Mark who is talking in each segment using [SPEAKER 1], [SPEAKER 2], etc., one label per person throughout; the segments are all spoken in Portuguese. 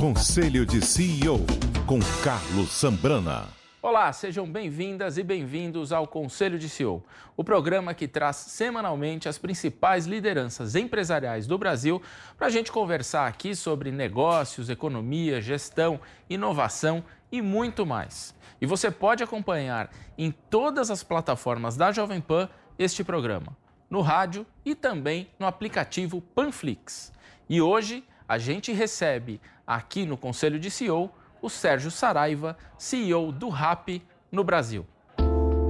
[SPEAKER 1] Conselho de CEO com Carlos Sambrana.
[SPEAKER 2] Olá, sejam bem-vindas e bem-vindos ao Conselho de CEO, o programa que traz semanalmente as principais lideranças empresariais do Brasil para a gente conversar aqui sobre negócios, economia, gestão, inovação e muito mais. E você pode acompanhar em todas as plataformas da Jovem Pan este programa, no rádio e também no aplicativo Panflix. E hoje a gente recebe aqui no Conselho de CEO o Sérgio Saraiva, CEO do RAP no Brasil.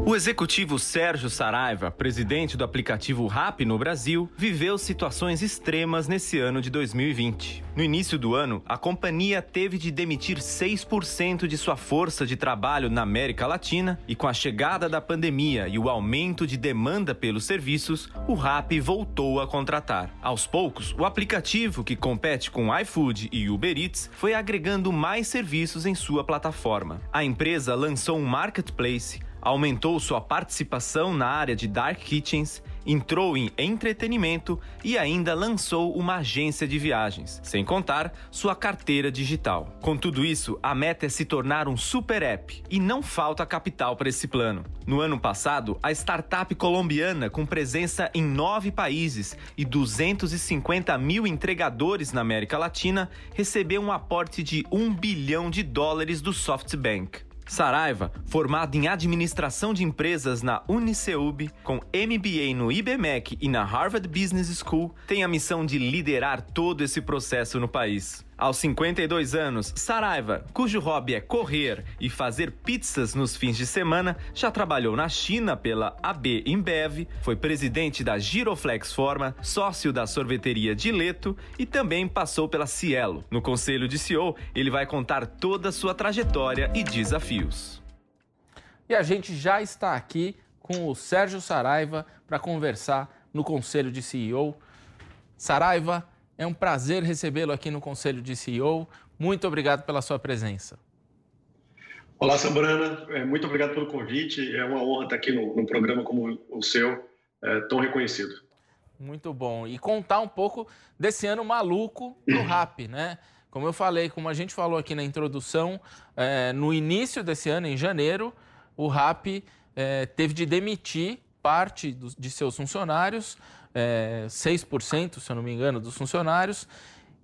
[SPEAKER 3] O executivo Sérgio Saraiva, presidente do aplicativo RAP no Brasil, viveu situações extremas nesse ano de 2020. No início do ano, a companhia teve de demitir 6% de sua força de trabalho na América Latina e com a chegada da pandemia e o aumento de demanda pelos serviços, o RAP voltou a contratar. Aos poucos, o aplicativo que compete com iFood e Uber Eats foi agregando mais serviços em sua plataforma. A empresa lançou um marketplace aumentou sua participação na área de dark kitchens, entrou em entretenimento e ainda lançou uma agência de viagens, sem contar sua carteira digital. Com tudo isso, a meta é se tornar um super app e não falta capital para esse plano. No ano passado, a startup colombiana, com presença em nove países e 250 mil entregadores na América Latina, recebeu um aporte de um bilhão de dólares do SoftBank. Saraiva, formado em administração de empresas na Uniceub, com MBA no IBMEC e na Harvard Business School, tem a missão de liderar todo esse processo no país. Aos 52 anos, Saraiva, cujo hobby é correr e fazer pizzas nos fins de semana, já trabalhou na China pela AB InBev, foi presidente da Giroflex Forma, sócio da sorveteria Dileto e também passou pela Cielo. No conselho de CEO, ele vai contar toda a sua trajetória e desafios.
[SPEAKER 2] E a gente já está aqui com o Sérgio Saraiva para conversar no conselho de CEO. Saraiva, é um prazer recebê-lo aqui no Conselho de CEO. Muito obrigado pela sua presença.
[SPEAKER 4] Olá, Sambrana. É, muito obrigado pelo convite. É uma honra estar aqui num programa como o seu, é, tão reconhecido.
[SPEAKER 2] Muito bom. E contar um pouco desse ano maluco do rap, né? Como eu falei, como a gente falou aqui na introdução, é, no início desse ano, em janeiro, o rap é, teve de demitir parte dos, de seus funcionários é, 6%, se eu não me engano, dos funcionários.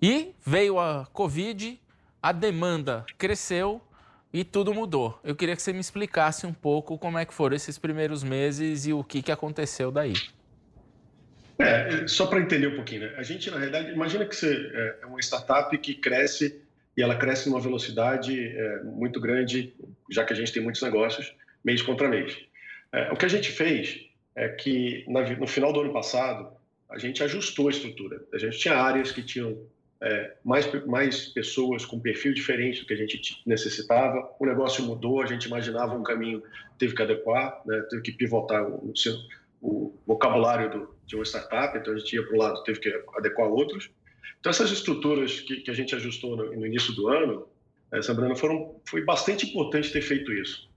[SPEAKER 2] E veio a Covid, a demanda cresceu e tudo mudou. Eu queria que você me explicasse um pouco como é que foram esses primeiros meses e o que, que aconteceu daí.
[SPEAKER 4] É, só para entender um pouquinho, né? A gente, na realidade, imagina que você é, é uma startup que cresce e ela cresce numa velocidade é, muito grande, já que a gente tem muitos negócios, mês contra mês. É, o que a gente fez é que no final do ano passado a gente ajustou a estrutura. A gente tinha áreas que tinham é, mais, mais pessoas com perfil diferente do que a gente necessitava. O negócio mudou, a gente imaginava um caminho, teve que adequar, né, teve que pivotar o, o vocabulário do, de uma startup, então a gente ia para um lado, teve que adequar outros. Então essas estruturas que, que a gente ajustou no, no início do ano, é, Sabrina, foram, foi bastante importante ter feito isso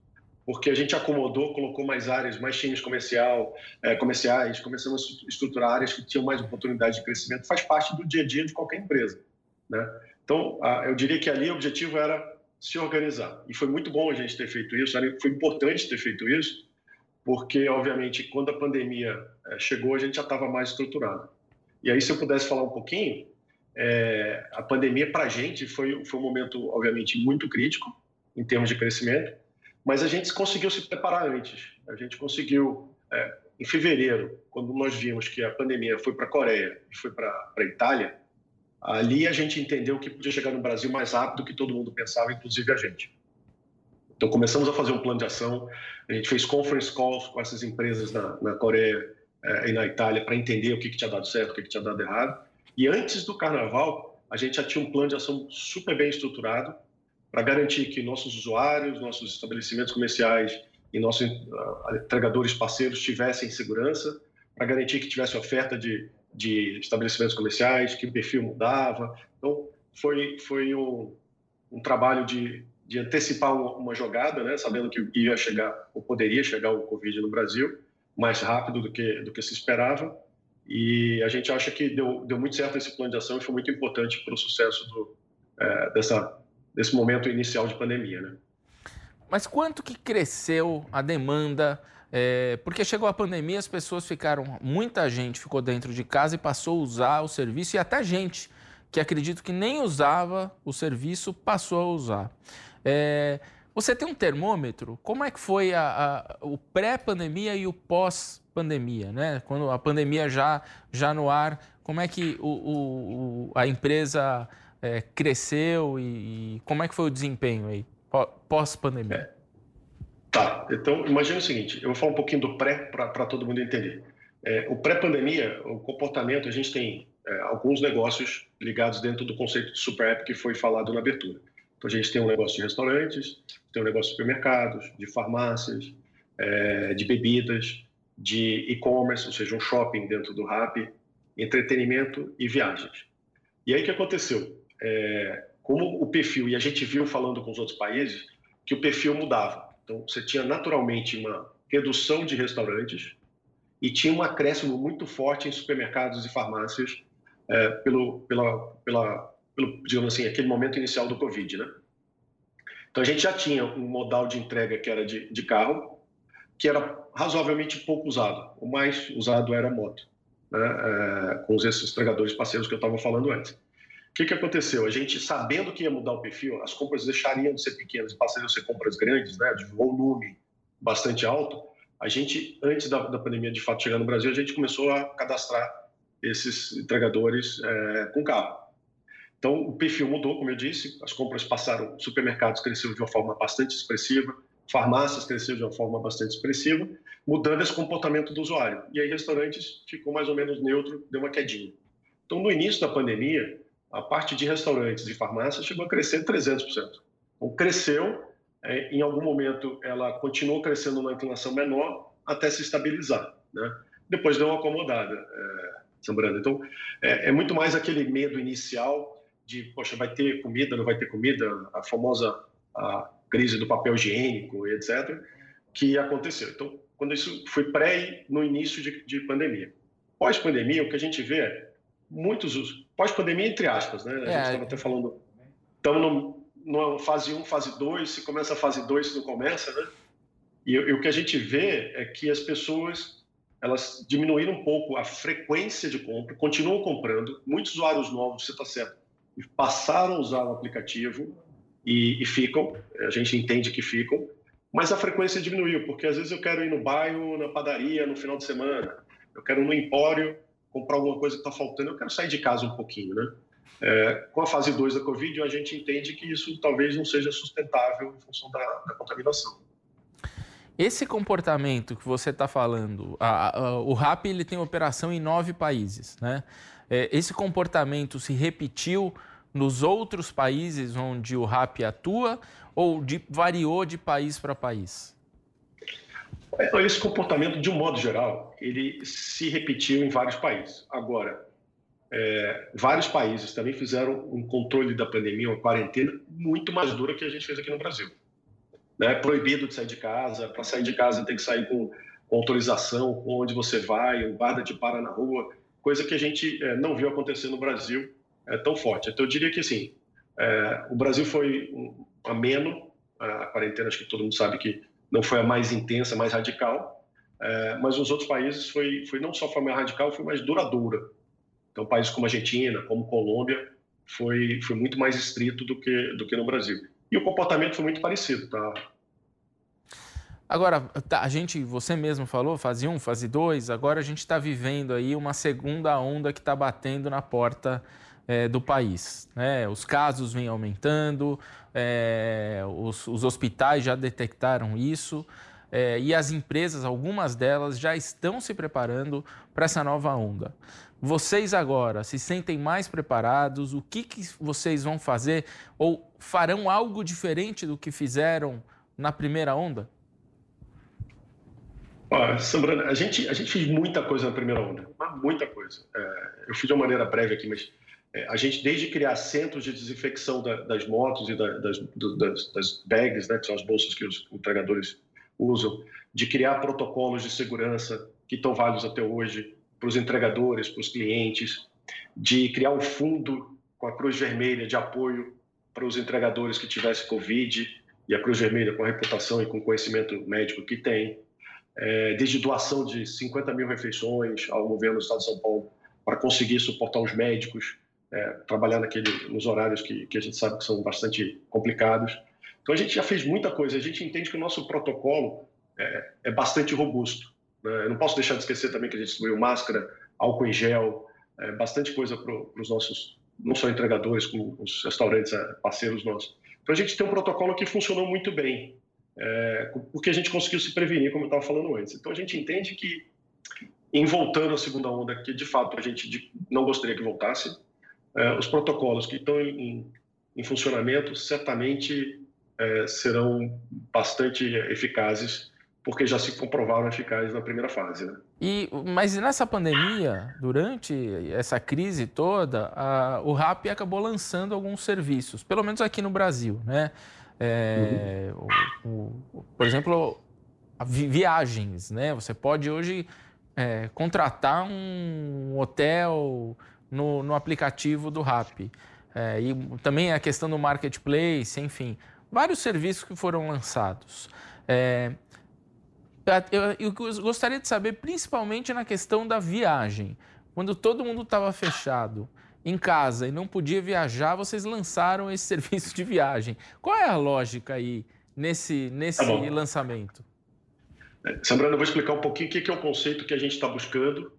[SPEAKER 4] porque a gente acomodou, colocou mais áreas, mais times comercial, é, comerciais, começamos a estruturar áreas que tinham mais oportunidade de crescimento, faz parte do dia a dia de qualquer empresa. Né? Então, a, eu diria que ali o objetivo era se organizar. E foi muito bom a gente ter feito isso, foi importante ter feito isso, porque, obviamente, quando a pandemia é, chegou, a gente já estava mais estruturado. E aí, se eu pudesse falar um pouquinho, é, a pandemia para a gente foi, foi um momento, obviamente, muito crítico em termos de crescimento, mas a gente conseguiu se preparar antes. A gente conseguiu, é, em fevereiro, quando nós vimos que a pandemia foi para a Coreia e foi para a Itália, ali a gente entendeu que podia chegar no Brasil mais rápido do que todo mundo pensava, inclusive a gente. Então começamos a fazer um plano de ação, a gente fez conference calls com essas empresas na, na Coreia eh, e na Itália para entender o que, que tinha dado certo, o que, que tinha dado errado. E antes do carnaval, a gente já tinha um plano de ação super bem estruturado para garantir que nossos usuários, nossos estabelecimentos comerciais e nossos uh, entregadores parceiros tivessem segurança, para garantir que tivesse oferta de, de estabelecimentos comerciais, que o perfil mudava. Então, foi, foi um, um trabalho de, de antecipar uma, uma, jogada, né, sabendo que ia chegar, ou poderia chegar o Covid no Brasil, mais rápido do que, do que se esperava. E a gente acha que deu, deu muito certo esse plano de ação e foi muito importante para o sucesso do, é, dessa, desse momento inicial de pandemia. Né?
[SPEAKER 2] Mas quanto que cresceu a demanda? É, porque chegou a pandemia, as pessoas ficaram, muita gente ficou dentro de casa e passou a usar o serviço, e até gente que acredito que nem usava o serviço passou a usar. É, você tem um termômetro? Como é que foi a, a, o pré-pandemia e o pós-pandemia, né? Quando a pandemia já, já no ar, como é que o, o, a empresa é, cresceu e, e, como é que foi o desempenho aí, pós-pandemia? É.
[SPEAKER 4] Tá, então imagine o seguinte, eu vou falar um pouquinho do pré para todo mundo entender. É, o pré-pandemia, o comportamento, a gente tem é, alguns negócios ligados dentro do conceito de super app que foi falado na abertura. Então a gente tem um negócio de restaurantes, tem um negócio de supermercados, de farmácias, é, de bebidas, de e-commerce, ou seja, um shopping dentro do Rappi, entretenimento e viagens. E aí o que aconteceu? É, como o perfil, e a gente viu falando com os outros países, que o perfil mudava. Então você tinha naturalmente uma redução de restaurantes e tinha um acréscimo muito forte em supermercados e farmácias é, pelo, pela, pela, pelo, digamos assim, aquele momento inicial do Covid, né? Então a gente já tinha um modal de entrega que era de, de carro, que era razoavelmente pouco usado. O mais usado era moto, né? É, com esses entregadores parceiros que eu estava falando antes. O que, que aconteceu? A gente, sabendo que ia mudar o perfil, as compras deixariam de ser pequenas e passariam a ser compras grandes, né, de volume bastante alto, a gente, antes da, da pandemia de fato chegar no Brasil, a gente começou a cadastrar esses entregadores é, com carro. Então, o perfil mudou, como eu disse, as compras passaram, supermercados cresceram de uma forma bastante expressiva, farmácias cresceram de uma forma bastante expressiva, mudando esse comportamento do usuário. E aí, restaurantes ficou mais ou menos neutro, deu uma quedinha. Então, no início da pandemia, a parte de restaurantes e farmácias chegou a crescer 300%. Então, cresceu, é, em algum momento ela continuou crescendo numa inclinação menor até se estabilizar. Né? Depois deu uma acomodada. É, Sambrando. Então, é, é, muito mais aquele medo inicial de, poxa, vai ter comida, não vai ter comida, a famosa a crise do papel higiênico etc., que aconteceu. Então, quando isso foi pré no início de, de pandemia. Pós-pandemia, o que a gente vê é muitos pós-pandemia entre aspas, né? A gente estava é. até falando, estamos numa fase 1, fase 2, se começa a fase 2, se não começa, né? E, e o que a gente vê é que as pessoas elas diminuíram um pouco a frequência de compra, continuam comprando, muitos usuários novos, você está certo, passaram a usar o aplicativo e, e, ficam, a gente entende que ficam, mas a frequência diminuiu, porque às vezes eu quero ir no bairro, na padaria, no final de semana, eu quero ir no empório comprar alguma coisa que está faltando, eu quero sair de casa um pouquinho, né? É, com a fase 2 da Covid, a gente entende que isso talvez não seja sustentável em função da, da contaminação.
[SPEAKER 2] Esse comportamento que você está falando, a, a, o RAP ele tem operação em nove países, né? É, esse comportamento se repetiu nos outros países onde o RAP atua ou de, variou de país para país?
[SPEAKER 4] É, esse comportamento, de um modo geral, ele se repetiu em vários países. Agora, é, vários países também fizeram um controle da pandemia, uma quarentena muito mais dura que a gente fez aqui no Brasil né, proibido de sair de casa. Para sair de casa tem que sair com, com autorização, com onde você vai, o guarda te para na rua, coisa que a gente é, não viu acontecer no Brasil é, tão forte. Então eu diria que assim, é, o Brasil foi um, ameno, a quarentena acho que todo mundo sabe que não foi a mais intensa, mais radical, é, mas os outros países foi, foi não só foi mais radical, foi mais duradoura. Então países como Argentina, como Colômbia, foi, foi muito mais estrito do que, do que no Brasil. E o comportamento foi muito parecido, tá?
[SPEAKER 2] Agora, tá, a gente, você mesmo falou, fase 1, fase 2, agora a gente está vivendo aí uma segunda onda que está batendo na porta é, do país. Né? Os casos vêm aumentando, é, os, os, hospitais já detectaram isso é, e as empresas, algumas delas, já estão se preparando para essa nova onda. Vocês agora se sentem mais preparados? O que, que vocês vão fazer ou farão algo diferente do que fizeram na primeira onda?
[SPEAKER 4] Olha, Sambrana, a gente, a gente fez muita coisa na primeira onda, muita coisa. É, eu fiz de uma maneira breve aqui, mas é, a gente, desde criar centros de desinfecção da, das motos e da, das, do, das, das, bags, né, que são as bolsas que os entregadores usam, de criar protocolos de segurança que estão válidos até hoje para os entregadores, para os clientes, de criar um fundo com a Cruz Vermelha de apoio para os entregadores que tivessem Covid e a Cruz Vermelha com a reputação e com o conhecimento médico que tem, é, desde doação de 50 mil refeições ao governo do Estado de São Paulo para conseguir suportar os médicos, é, trabalhar naquele, nos horários que, que a gente sabe que são bastante complicados. Então a gente já fez muita coisa, a gente entende que o nosso protocolo é, é bastante robusto. Né? Eu não posso deixar de esquecer também que a gente distribuiu máscara, álcool em gel, é, bastante coisa para os nossos, não só entregadores, como os restaurantes é, parceiros nossos. Então a gente tem um protocolo que funcionou muito bem, é, porque a gente conseguiu se prevenir, como eu estava falando antes. Então a gente entende que, em voltando à segunda onda, que de fato a gente não gostaria que voltasse, é, os protocolos que estão em, em funcionamento certamente é, serão bastante eficazes porque já se comprovaram eficazes na primeira fase. Né?
[SPEAKER 2] E, mas nessa pandemia, durante essa crise toda, a, o RAP acabou lançando alguns serviços, pelo menos aqui no Brasil. Né? É, uhum. o, o, por exemplo, viagens. Né? Você pode hoje é, contratar um hotel no, no aplicativo do RAP. É, e também a questão do marketplace, enfim, vários serviços que foram lançados. É, eu, eu, gostaria de saber, principalmente na questão da viagem. Quando todo mundo estava fechado em casa e não podia viajar, vocês lançaram esse serviço de viagem. Qual é a lógica aí nesse, nesse tá lançamento?
[SPEAKER 4] É, Sambrano, eu vou explicar um pouquinho o que é o conceito que a gente está buscando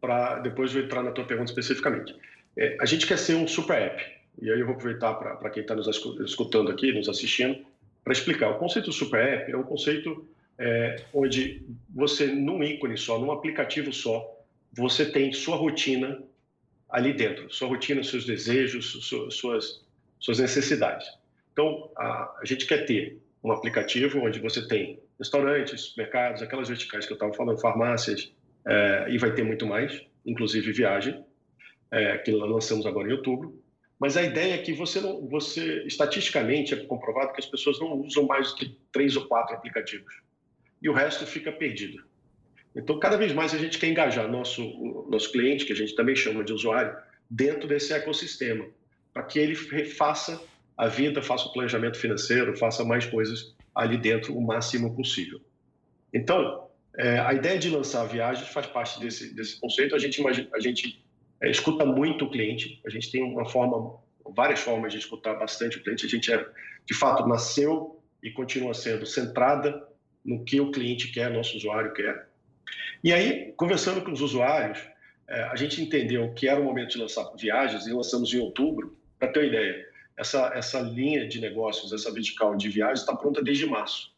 [SPEAKER 4] para depois eu entrar na tua pergunta especificamente. É, a gente quer ser um super app, e aí eu vou aproveitar para quem está nos escutando aqui, nos assistindo, para explicar. O conceito super app é um conceito é, onde você, num ícone só, num aplicativo só, você tem sua rotina ali dentro, sua rotina, seus desejos, suas, suas necessidades. Então, a, a gente quer ter um aplicativo onde você tem restaurantes, mercados, aquelas verticais que eu estava falando, farmácias, é, e vai ter muito mais, inclusive viagem, é, que lançamos agora em outubro. Mas a ideia é que você não, você estatisticamente é comprovado que as pessoas não usam mais que três ou quatro aplicativos e o resto fica perdido. Então, cada vez mais a gente quer engajar nosso, nosso cliente, que a gente também chama de usuário, dentro desse ecossistema, para que ele faça a vida, faça o planejamento financeiro, faça mais coisas ali dentro o máximo possível. Então, é, a ideia de lançar viagens faz parte desse, desse conceito. A gente, a gente é, escuta muito o cliente, a gente tem uma forma, várias formas de escutar bastante o cliente. A gente, é, de fato, nasceu e continua sendo centrada no que o cliente quer, nosso usuário quer. E aí, conversando com os usuários, é, a gente entendeu que era o momento de lançar viagens e lançamos em outubro. Para ter uma ideia, essa, essa linha de negócios, essa vertical de viagens está pronta desde março.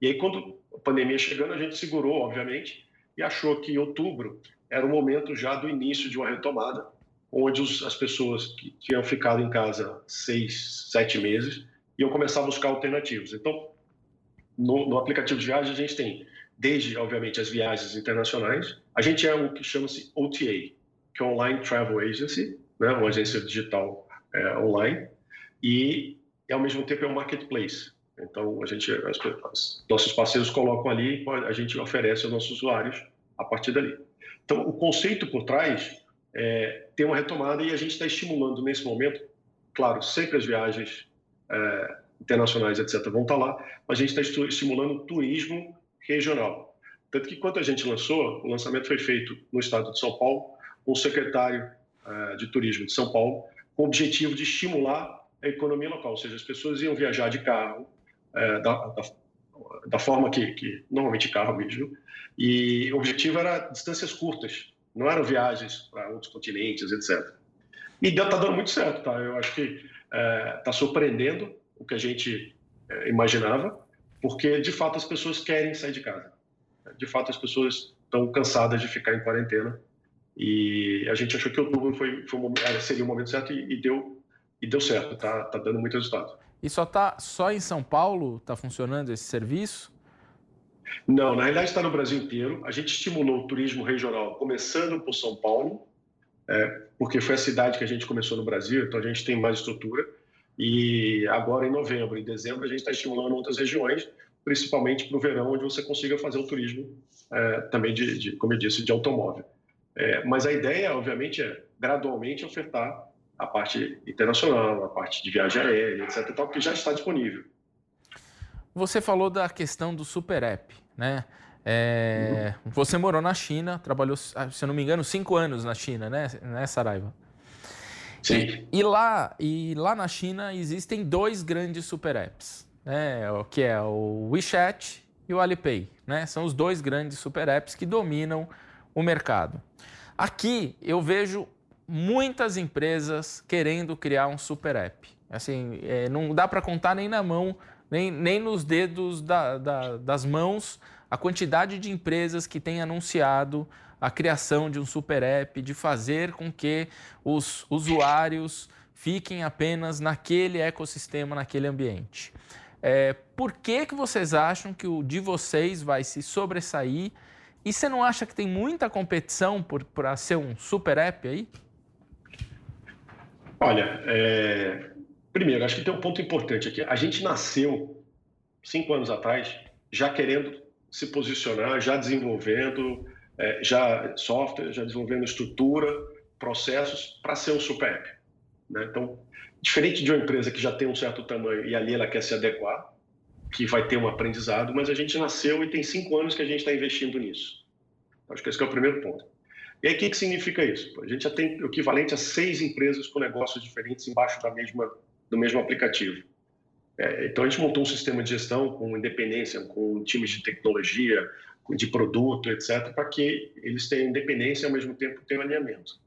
[SPEAKER 4] E aí, quando a pandemia chegando, a gente segurou, obviamente, e achou que outubro era o momento já do início de uma retomada, onde os, as pessoas que tinham ficado em casa seis, sete meses iam começar a buscar alternativas. Então, no, no, aplicativo de viagem, a gente tem, desde, obviamente, as viagens internacionais. A gente é o que chama-se OTA, que é Online Travel Agency, né, uma agência digital é, online, e, ao mesmo tempo, é um marketplace. Então, a gente, as, nossos parceiros colocam ali, a gente oferece aos nossos usuários a partir dali. Então, o conceito por trás é ter uma retomada e a gente está estimulando nesse momento, claro, sempre as viagens é, internacionais, etc., vão estar lá, mas a gente está estimulando o turismo regional. Tanto que, quando a gente lançou, o lançamento foi feito no estado de São Paulo, com o secretário uh, de turismo de São Paulo, com o objetivo de estimular a economia local, ou seja, as pessoas iam viajar de carro, uh, da, da, da, forma que, que, normalmente carro mesmo, e o objetivo era distâncias curtas, não eram viagens para outros continentes, etc. E está dando muito certo, tá? Eu acho que está é, tá surpreendendo o que a gente é, imaginava, porque de fato as pessoas querem sair de casa. De fato as pessoas estão cansadas de ficar em quarentena e a gente achou que outubro foi, foi um, seria o momento certo e, e, deu e deu certo, tá, tá dando muito resultado.
[SPEAKER 2] E só tá só em São Paulo está funcionando esse serviço?
[SPEAKER 4] Não, na realidade está no Brasil inteiro. A gente estimulou o turismo regional, começando por São Paulo, é, porque foi a cidade que a gente começou no Brasil, então a gente tem mais estrutura. E agora, em novembro e dezembro, a gente está estimulando outras regiões, principalmente para o verão, onde você consiga fazer o turismo é, também, de, de, como eu disse, de automóvel. É, mas a ideia, obviamente, é gradualmente ofertar a parte internacional, a parte de viagem aérea, etc. Tal, que já está disponível.
[SPEAKER 2] Você falou da questão do Super App, né? É, uhum. Você morou na China, trabalhou, se eu não me engano, cinco anos na China, né, né Saraiva?
[SPEAKER 4] Sim.
[SPEAKER 2] E, e, lá, e lá na China existem dois grandes super apps, né? O que é o WeChat e o Alipay, né? São os dois grandes super apps que dominam o mercado. Aqui eu vejo muitas empresas querendo criar um super app. Assim, é, não dá para contar nem na mão, nem, nem nos dedos da, da, das mãos a quantidade de empresas que têm anunciado a criação de um super app, de fazer com que os usuários fiquem apenas naquele ecossistema, naquele ambiente. É, por que, que vocês acham que o de vocês vai se sobressair? E você não acha que tem muita competição para ser um super app aí?
[SPEAKER 4] Olha, é... primeiro, acho que tem um ponto importante aqui. A gente nasceu cinco anos atrás já querendo se posicionar, já desenvolvendo é, já software, já desenvolvendo estrutura, processos para ser um super app. Né? Então, diferente de uma empresa que já tem um certo tamanho e ali ela quer se adequar, que vai ter um aprendizado, mas a gente nasceu e tem cinco anos que a gente está investindo nisso. Acho que esse é o primeiro ponto. E aí, o que, que significa isso? A gente já tem o equivalente a seis empresas com negócios diferentes embaixo da mesma, do mesmo aplicativo. É, então, a gente montou um sistema de gestão com independência, com times de tecnologia, de produto, etc., para que eles tenham independência e, ao mesmo tempo, tenham alinhamento,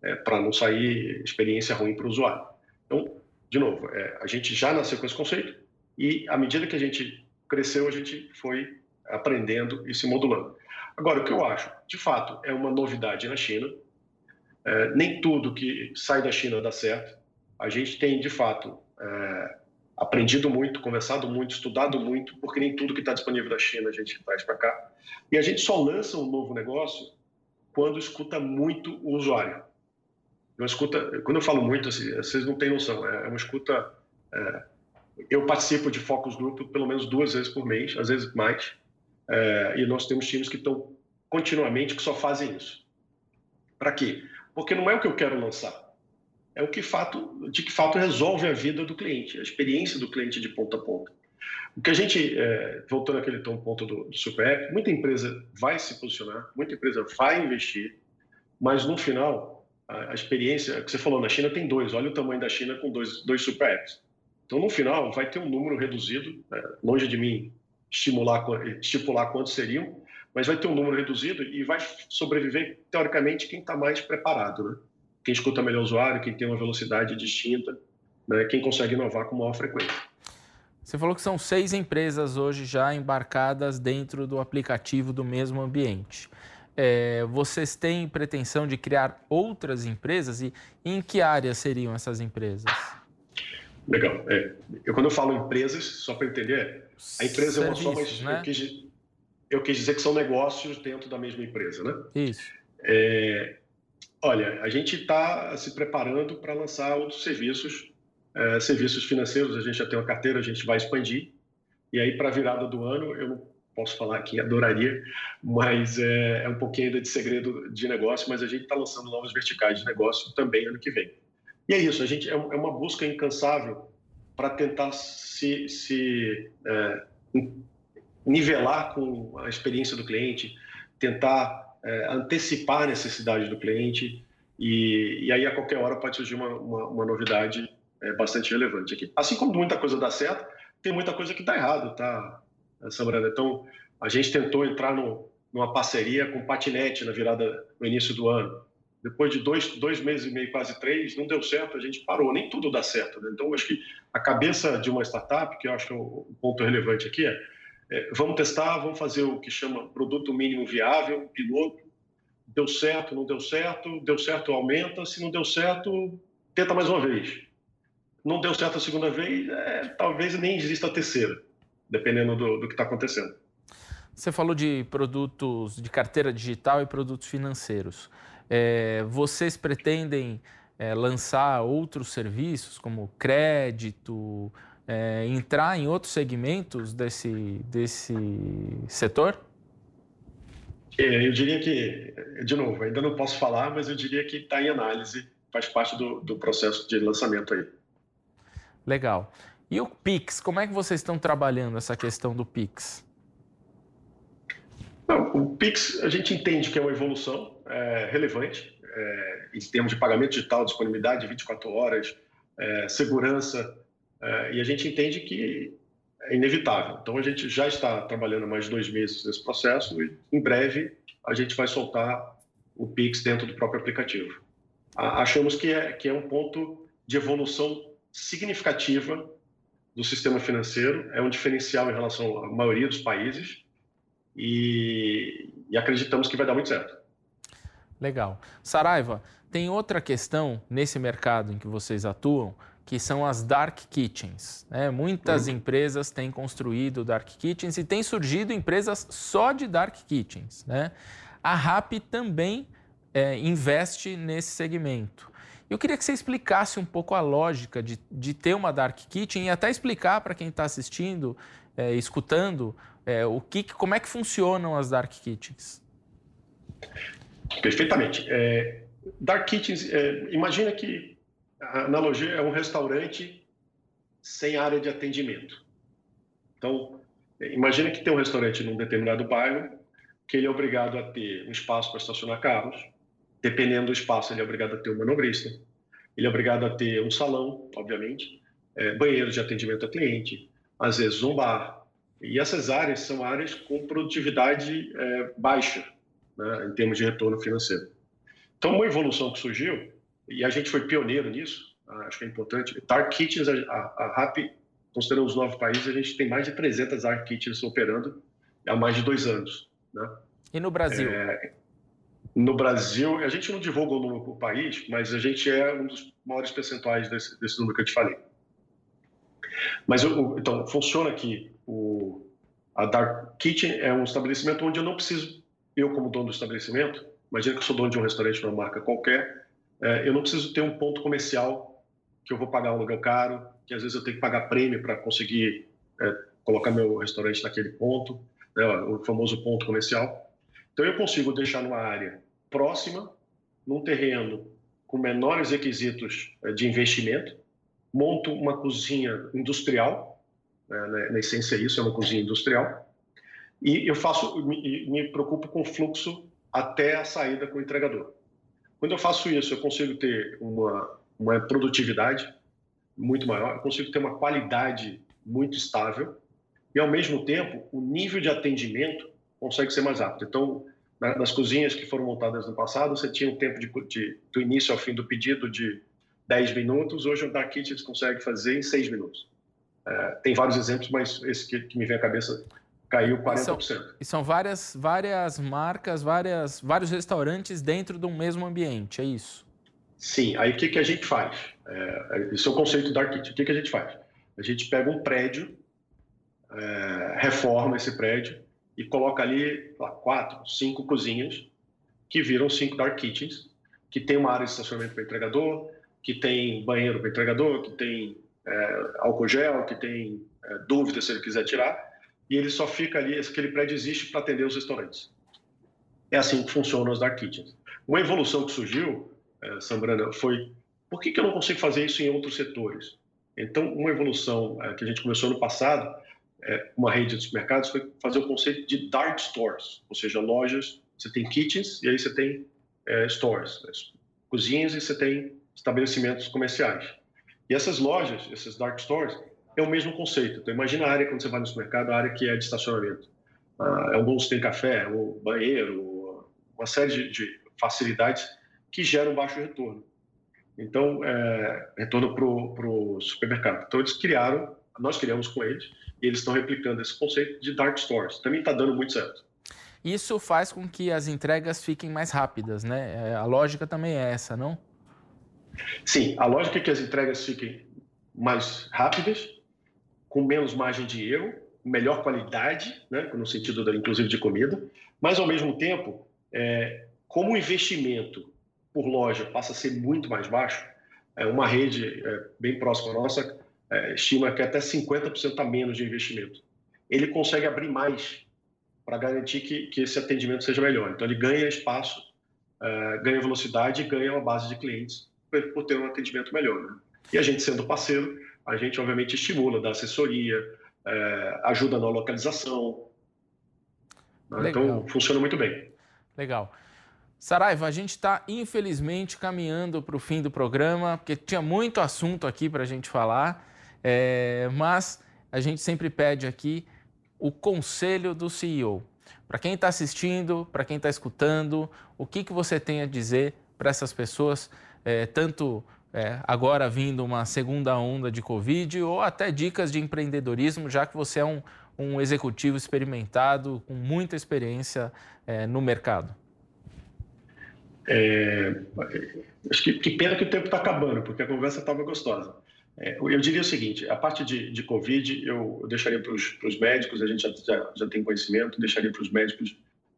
[SPEAKER 4] é, para não sair experiência ruim para o usuário. Então, de novo, é, a gente já nasceu com esse conceito e, à medida que a gente cresceu, a gente foi aprendendo e se modulando. Agora, o que eu acho, de fato, é uma novidade na China. É, nem tudo que sai da China dá certo. A gente tem, de fato, é, aprendido muito, conversado muito, estudado muito, porque nem tudo que está disponível da China a gente traz para cá. E a gente só lança um novo negócio quando escuta muito o usuário. Eu escuta, quando eu falo muito, assim, vocês não têm noção, é, é uma escuta. É, eu participo de focus grupo pelo menos duas vezes por mês, às vezes mais, é, e nós temos times que estão continuamente que só fazem isso. Para quê? Porque não é o que eu quero lançar é o que fato, de que fato resolve a vida do cliente, a experiência do cliente de ponta a ponta. O que a gente, é, voltando àquele ponto do, do Super App, muita empresa vai se posicionar, muita empresa vai investir, mas no final, a, a experiência, que você falou, na China tem dois, olha o tamanho da China com dois, dois Super Apps. Então, no final, vai ter um número reduzido, é, longe de mim estimular, estipular quantos seriam, mas vai ter um número reduzido e vai sobreviver, teoricamente, quem está mais preparado, né? quem escuta melhor o usuário, quem tem uma velocidade distinta, né, quem consegue inovar com maior frequência.
[SPEAKER 2] Você falou que são seis empresas hoje já embarcadas dentro do aplicativo do mesmo ambiente. É, vocês têm pretensão de criar outras empresas e em que áreas seriam essas empresas?
[SPEAKER 4] Legal. É, eu, quando eu falo empresas, só para entender, a empresa Serviços, é uma só, mas né? eu, quis, eu, quis, dizer que são negócios dentro da mesma empresa, né?
[SPEAKER 2] Isso.
[SPEAKER 4] É, Olha, a gente está se preparando para lançar outros serviços, é, serviços financeiros. A gente já tem uma carteira, a gente vai expandir. E aí, para a virada do ano, eu não posso falar aqui, adoraria, mas é, é um pouquinho ainda de segredo de negócio. Mas a gente está lançando novos verticais de negócio também ano que vem. E é isso, a gente é, é uma busca incansável para tentar se, se é, nivelar com a experiência do cliente, tentar é, antecipar a necessidade do cliente e, e, aí a qualquer hora pode surgir uma, uma, uma novidade é, bastante relevante aqui. Assim como muita coisa dá certo, tem muita coisa que dá errado, tá, Sabrina? Então, a gente tentou entrar no, numa parceria com Patinete na virada, no início do ano. Depois de dois, dois meses e meio, quase três, não deu certo, a gente parou. Nem tudo dá certo. Né? Então, acho que a cabeça de uma startup, que eu acho que é o ponto relevante aqui, é, é vamos testar, vamos fazer o que chama produto mínimo viável, piloto. Deu certo, não deu certo, deu certo, aumenta. Se não deu certo, tenta mais uma vez. Não deu certo a segunda vez, é, talvez nem exista a terceira, dependendo do, do que está acontecendo.
[SPEAKER 2] Você falou de produtos de carteira digital e produtos financeiros. É, vocês pretendem é, lançar outros serviços, como crédito, é, entrar em outros segmentos desse, desse setor?
[SPEAKER 4] É, eu diria que, de novo, ainda não posso falar, mas eu diria que está em análise, faz parte do, do processo de lançamento aí.
[SPEAKER 2] Legal. E o Pix, como é que vocês estão trabalhando essa questão do Pix?
[SPEAKER 4] Não, o Pix a gente entende que é uma evolução é, relevante é, em termos de pagamento digital, disponibilidade de 24 horas, é, segurança, é, e a gente entende que é inevitável. Então a gente já está trabalhando mais dois meses nesse processo e em breve a gente vai soltar o Pix dentro do próprio aplicativo. achamos que é, que é um ponto de evolução significativa do sistema financeiro, é um diferencial em relação à maioria dos países e, e acreditamos que vai dar muito certo.
[SPEAKER 2] Legal. Saraiva, tem outra questão nesse mercado em que vocês atuam, que são as dark kitchens. Né? Muitas uhum. empresas têm construído dark kitchens e têm surgido empresas só de dark kitchens. Né? A RAP também é, investe nesse segmento. Eu queria que você explicasse um pouco a lógica de, de ter uma dark kitchen e até explicar para quem está assistindo, é, escutando, é, o que, como é que funcionam as dark kitchens?
[SPEAKER 4] Perfeitamente. É, dark kitchens, é, imagina que a analogia é um restaurante sem área de atendimento. Então, é, imagina que tem um restaurante num determinado bairro que ele é obrigado a ter um espaço para estacionar carros. Dependendo do espaço, ele é obrigado a ter um manobrista. Ele é obrigado a ter um salão, obviamente, é, banheiro de atendimento a cliente, às vezes um bar, e essas áreas são áreas com produtividade é, baixa, né, em termos de retorno financeiro. Então, uma evolução que surgiu, e a gente foi pioneiro nisso, acho que é importante, Dark Kitchens, a, a, RAP, considerando os nove países, a gente tem mais de 300 Dark Kitchens operando há mais de dois anos. Né?
[SPEAKER 2] E no Brasil? É,
[SPEAKER 4] no Brasil, a gente não divulga o número por país, mas a gente é um dos maiores percentuais desse, desse número que eu te falei. Mas, então, funciona aqui o, a Dark Kitchen é um estabelecimento onde eu não preciso, eu como dono do estabelecimento, imagina que eu sou dono de um restaurante uma marca qualquer, é, eu não preciso ter um ponto comercial que eu vou pagar um aluguel caro, que às vezes eu tenho que pagar prêmio para conseguir é, colocar meu restaurante naquele ponto, né, o famoso ponto comercial. Então eu consigo deixar numa área próxima, num terreno com menores requisitos é, de investimento, monto uma cozinha industrial, né, na essência isso, é uma cozinha industrial. E eu faço, me, me preocupo com o fluxo até a saída com o entregador. Quando eu faço isso, eu consigo ter uma, uma produtividade muito maior, eu consigo ter uma qualidade muito estável e, ao mesmo tempo, o nível de atendimento consegue ser mais rápido. Então, nas cozinhas que foram montadas no passado, você tinha um tempo de, de, do início ao fim do pedido de 10 minutos, hoje o Dark Kitchen consegue fazer em 6 minutos. É, tem vários exemplos, mas esse que, que, me vem à cabeça caiu 40%.
[SPEAKER 2] E são, e são várias, várias marcas, várias, vários restaurantes dentro de um mesmo ambiente, é isso?
[SPEAKER 4] Sim, aí o que, que a gente faz? É, esse é o conceito da Kitchen. O que, que a gente faz? A gente pega um prédio, é, reforma esse prédio e coloca ali lá, quatro, cinco cozinhas que viram cinco dark kitchens, que tem uma área de estacionamento para entregador, que tem banheiro para entregador, que tem é, álcool gel, que tem é, dúvida se ele quiser tirar, e ele só fica ali, aquele prédio existe para atender os restaurantes. É assim que funcionam os dark kitchens. Uma evolução que surgiu, é, Sambrana, foi por que, que eu não consigo fazer isso em outros setores? Então, uma evolução é, que a gente começou no passado, é, uma rede de supermercados, foi fazer o conceito de dark stores, ou seja, lojas, você tem kitchens e aí você tem é, stores, né, cozinhas e você tem estabelecimentos comerciais. E essas lojas, esses dark stores, é o mesmo conceito. Então, imagina a área quando você vai no supermercado, a área que é de estacionamento. Ah, é um bolso tem café, o banheiro, uma série de, de facilidades que geram baixo retorno. Então, é, retorno para o supermercado. Então, eles criaram, nós criamos com eles, e eles estão replicando esse conceito de dark stores. Também está dando muito certo.
[SPEAKER 2] Isso faz com que as entregas fiquem mais rápidas, né? É, a lógica também é essa, não?
[SPEAKER 4] Sim, a lógica é que as entregas fiquem mais rápidas, com menos margem de erro, melhor qualidade, né, no sentido da, inclusive de comida, mas ao mesmo tempo, é, como o investimento por loja passa a ser muito mais baixo, é, uma rede é, bem próxima nossa é, estima que até 50% a menos de investimento. Ele consegue abrir mais para garantir que, que, esse atendimento seja melhor. Então, ele ganha espaço, é, ganha velocidade e ganha uma base de clientes por, por ter um atendimento melhor. Né? E a gente, sendo parceiro, a gente obviamente estimula, dá assessoria, é, ajuda na localização. Né? Então, funciona muito bem.
[SPEAKER 2] Legal. Saraiva, a gente está infelizmente caminhando para o fim do programa, porque tinha muito assunto aqui para a gente falar, é, mas a gente sempre pede aqui o conselho do CEO. Para quem está assistindo, para quem está escutando, o que, que você tem a dizer para essas pessoas, é, tanto é, agora vindo uma segunda onda de Covid, ou até dicas de empreendedorismo, já que você é um, um executivo experimentado, com muita experiência é, no mercado?
[SPEAKER 4] É, acho que, que, pena que o tempo está acabando, porque a conversa estava gostosa. É, eu diria o seguinte: a parte de, de Covid eu, eu deixaria para os médicos, a gente já, já, já tem conhecimento, deixaria para os médicos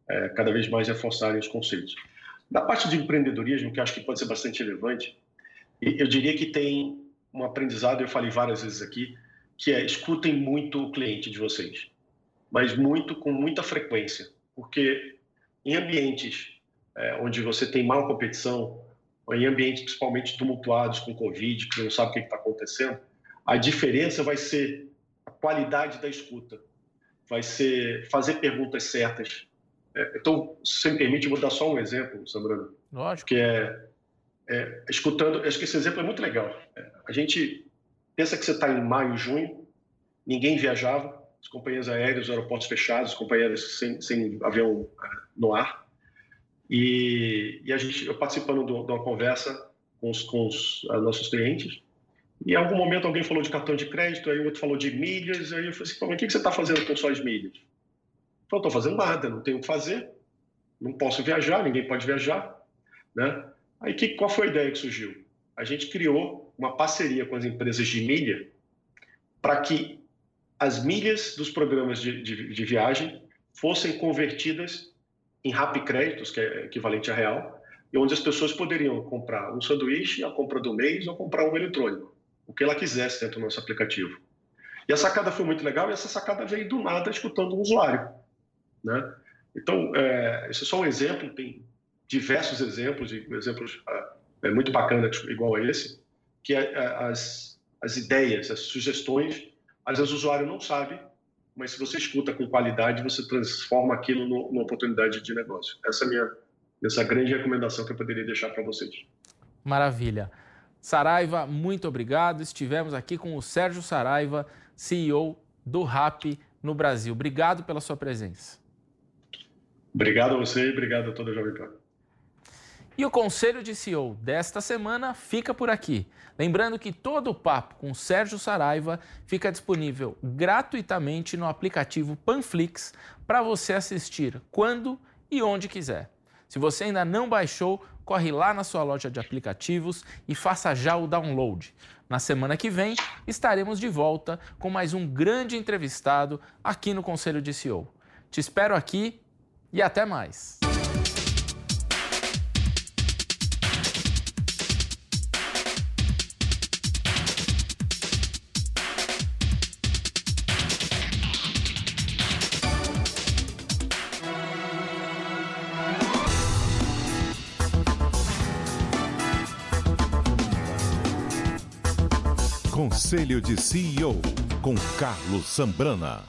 [SPEAKER 4] é, cada vez mais reforçarem os conceitos. Da parte de empreendedorismo, que acho que pode ser bastante relevante, eu diria que tem um aprendizado, eu falei várias vezes aqui, que é escutem muito o cliente de vocês, mas muito com muita frequência, porque em ambientes é, onde você tem mal competição, ou em ambientes principalmente tumultuados com Covid, que você não sabe o que está acontecendo, a diferença vai ser a qualidade da escuta, vai ser fazer perguntas certas. É, então, se me permite, eu vou dar só um exemplo, Sambrano.
[SPEAKER 2] Lógico.
[SPEAKER 4] Que é, é, escutando, acho que esse exemplo é muito legal. É, a gente pensa que você está em maio, junho, ninguém viajava, as companhias aéreas, os aeroportos fechados, as companhias sem, sem avião é, no ar. E, e a gente, eu participando de uma conversa com os, com os uh, nossos clientes, e em algum momento alguém falou de cartão de crédito, aí o outro falou de milhas, aí eu falei assim, o que, você está fazendo com suas milhas? Eu falei, estou fazendo nada, não tenho o que fazer, não posso viajar, ninguém pode viajar, né? Aí que, qual foi a ideia que surgiu? A gente criou uma parceria com as empresas de milha para que as milhas dos programas de, de, de viagem fossem convertidas em Rappi Créditos, que é equivalente a real, e onde as pessoas poderiam comprar um sanduíche, a compra do mês, ou comprar um eletrônico, o que ela quisesse dentro do nosso aplicativo. E a sacada foi muito legal, e essa sacada veio do nada escutando um usuário. Né? Então, é, esse é só um exemplo, tem diversos exemplos, e exemplos é, muito bacanas igual a esse, que é, é, as, as ideias, as sugestões, às vezes o usuário não sabe mas se você escuta com qualidade, você transforma aquilo numa oportunidade de negócio. Essa é a minha essa grande recomendação que eu poderia deixar para vocês.
[SPEAKER 2] Maravilha. Saraiva, muito obrigado. Estivemos aqui com o Sérgio Saraiva, CEO do RAP no Brasil. Obrigado pela sua presença.
[SPEAKER 4] Obrigado a você e obrigado a toda a Jovem Pan.
[SPEAKER 2] E o Conselho de CEO desta semana fica por aqui. Lembrando que todo o papo com Sérgio Saraiva fica disponível gratuitamente no aplicativo Panflix para você assistir quando e onde quiser. Se você ainda não baixou, corre lá na sua loja de aplicativos e faça já o download. Na semana que vem, estaremos de volta com mais um grande entrevistado aqui no Conselho de CEO. Te espero aqui e até mais.
[SPEAKER 1] Conselho de CEO com Carlos Sambrana.